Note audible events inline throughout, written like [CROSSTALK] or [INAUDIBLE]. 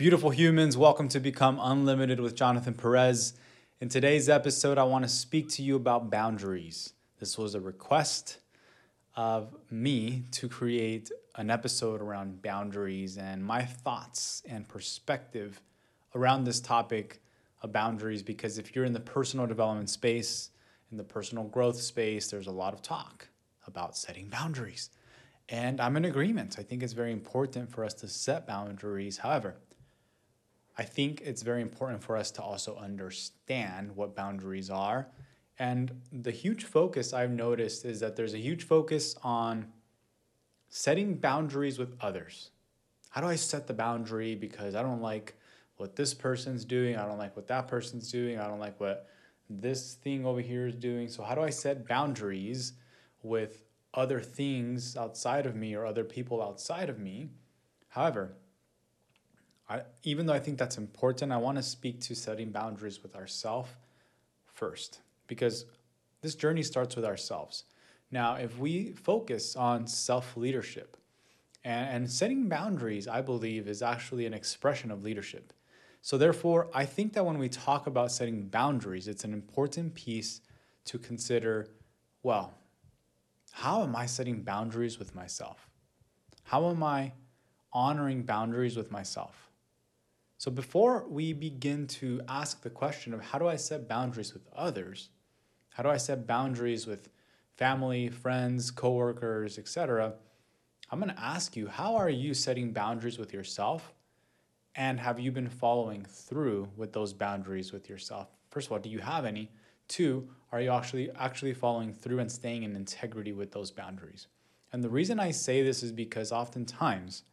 Beautiful humans, welcome to Become Unlimited with Jonathan Perez. In today's episode, I want to speak to you about boundaries. This was a request of me to create an episode around boundaries and my thoughts and perspective around this topic of boundaries because if you're in the personal development space, in the personal growth space, there's a lot of talk about setting boundaries. And I'm in agreement. I think it's very important for us to set boundaries. However, I think it's very important for us to also understand what boundaries are. And the huge focus I've noticed is that there's a huge focus on setting boundaries with others. How do I set the boundary because I don't like what this person's doing, I don't like what that person's doing, I don't like what this thing over here is doing. So, how do I set boundaries with other things outside of me or other people outside of me? However, I, even though I think that's important, I want to speak to setting boundaries with ourselves first because this journey starts with ourselves. Now, if we focus on self leadership and, and setting boundaries, I believe, is actually an expression of leadership. So, therefore, I think that when we talk about setting boundaries, it's an important piece to consider well, how am I setting boundaries with myself? How am I honoring boundaries with myself? So, before we begin to ask the question of how do I set boundaries with others, how do I set boundaries with family, friends, coworkers, etc., I'm going to ask you how are you setting boundaries with yourself? And have you been following through with those boundaries with yourself? First of all, do you have any? Two, are you actually actually following through and staying in integrity with those boundaries? And the reason I say this is because oftentimes,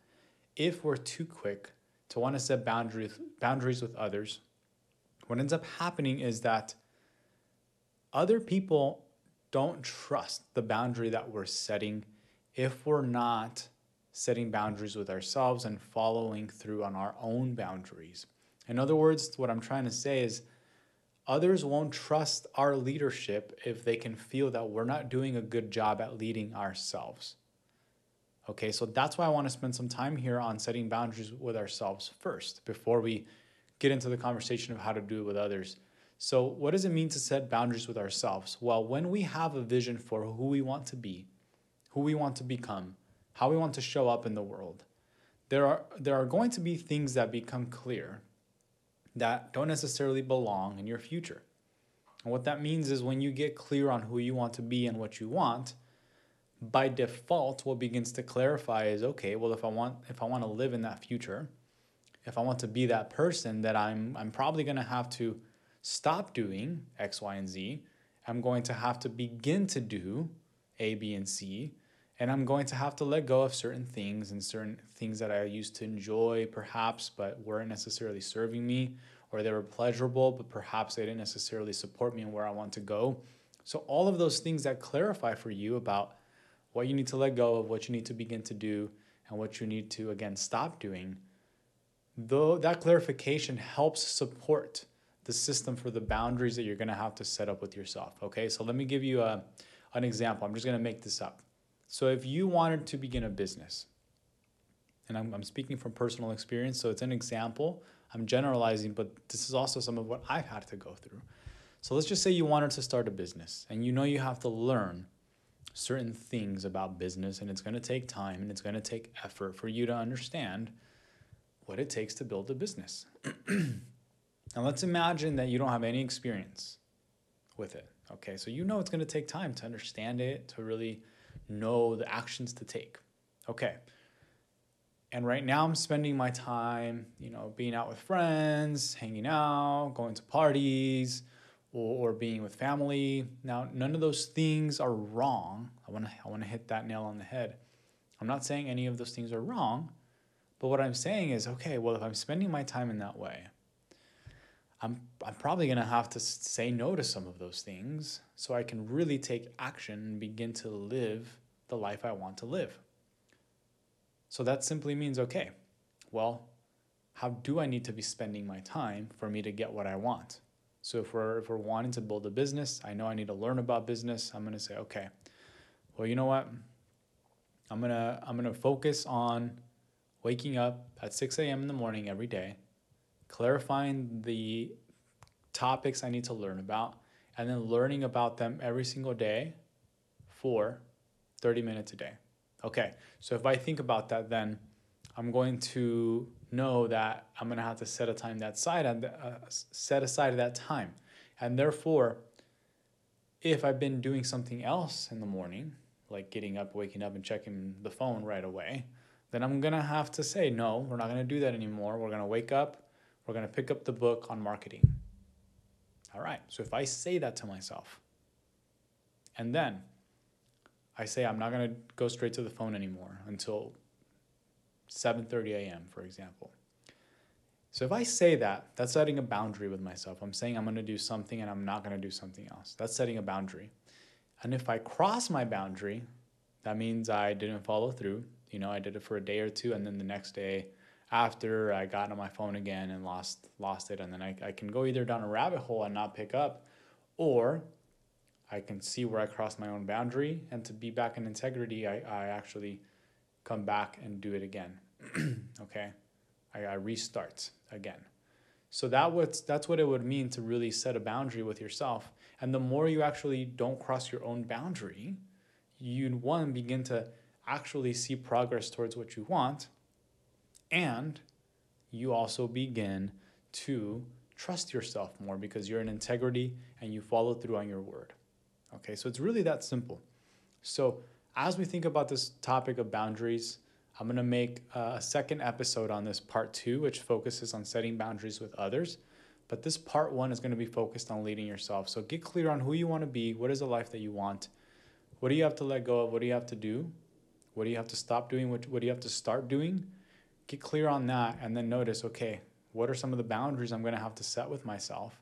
if we're too quick to want to set boundaries boundaries with others, what ends up happening is that other people don't trust the boundary that we're setting if we're not setting boundaries with ourselves and following through on our own boundaries. In other words, what I'm trying to say is others won't trust our leadership if they can feel that we're not doing a good job at leading ourselves. Okay, so that's why I want to spend some time here on setting boundaries with ourselves first before we get into the conversation of how to do it with others. So, what does it mean to set boundaries with ourselves? Well, when we have a vision for who we want to be, who we want to become, how we want to show up in the world, there are there are going to be things that become clear that don't necessarily belong in your future. And what that means is when you get clear on who you want to be and what you want, by default what begins to clarify is okay, well if I want if I want to live in that future, if I want to be that person that I'm I'm probably going to have to stop doing X, Y, and Z. I'm going to have to begin to do A, B, and C. And I'm going to have to let go of certain things and certain things that I used to enjoy, perhaps, but weren't necessarily serving me, or they were pleasurable, but perhaps they didn't necessarily support me and where I want to go. So, all of those things that clarify for you about what you need to let go of, what you need to begin to do, and what you need to, again, stop doing, though that clarification helps support the system for the boundaries that you're going to have to set up with yourself. Okay, so let me give you a, an example. I'm just going to make this up. So, if you wanted to begin a business, and I'm, I'm speaking from personal experience, so it's an example, I'm generalizing, but this is also some of what I've had to go through. So, let's just say you wanted to start a business and you know you have to learn certain things about business, and it's going to take time and it's going to take effort for you to understand what it takes to build a business. [CLEARS THROAT] Now let's imagine that you don't have any experience with it. Okay, so you know it's going to take time to understand it, to really know the actions to take. Okay. And right now I'm spending my time, you know, being out with friends, hanging out, going to parties, or, or being with family. Now, none of those things are wrong. I want to I want to hit that nail on the head. I'm not saying any of those things are wrong, but what I'm saying is, okay, well, if I'm spending my time in that way, I'm, I'm probably going to have to say no to some of those things so I can really take action and begin to live the life I want to live. So that simply means okay, well, how do I need to be spending my time for me to get what I want? So if we're if we're wanting to build a business, I know I need to learn about business. I'm to say, okay, well, you know what? I'm to I'm to focus on waking up at 6 a.m. in the morning every day, clarifying the topics I need to learn about, and then learning about them every single day for 30 minutes a day. Okay, so if I think about that, then I'm going to know that I'm going to have to set a time that side and uh, set aside that time, and therefore, if I've been doing something else in the morning, like getting up, waking up, and checking the phone right away, then I'm gonna have to say no. We're not gonna do that anymore. We're gonna wake up. We're gonna pick up the book on marketing. All right. So if I say that to myself, and then I say I'm not gonna go straight to the phone anymore until 7:30 a.m., for example. So if I say that, that's setting a boundary with myself. I'm saying I'm going to do something and I'm not going to do something else. That's setting a boundary. And if I cross my boundary, that means I didn't follow through. You know, I did it for a day or two and then the next day after I got on my phone again and lost lost it and then I, I can go either down a rabbit hole and not pick up or I can see where I crossed my own boundary and to be back in integrity I, I actually come back and do it again. [CLEARS THROAT] okay? I, I restart again. So that was that's what it would mean to really set a boundary with yourself. And the more you actually don't cross your own boundary, you one begin to actually see progress towards what you want, and you also begin to trust yourself more because you're in integrity and you follow through on your word. Okay, so it's really that simple. So as we think about this topic of boundaries, I'm going to make uh, a second episode on this part two, which focuses on setting boundaries with others. But this part one is going to be focused on leading yourself. So get clear on who you want to be. What is the life that you want? What do you have to let go of? What do you have to do? What do you have to stop doing? What, what do you have to start doing? Get clear on that and then notice okay, what are some of the boundaries I'm going to have to set with myself?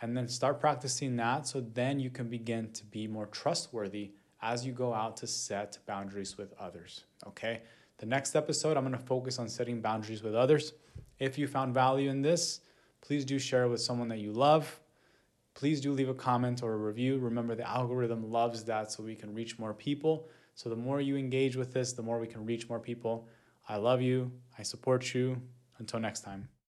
And then start practicing that so then you can begin to be more trustworthy as you go out to set boundaries with others. Okay? The next episode, I'm going to focus on setting boundaries with others. If you found value in this, please do share it with someone that you love. Please do leave a comment or a review. Remember, the algorithm loves that so we can reach more people. So, the more you engage with this, the more we can reach more people. I love you. I support you. Until next time.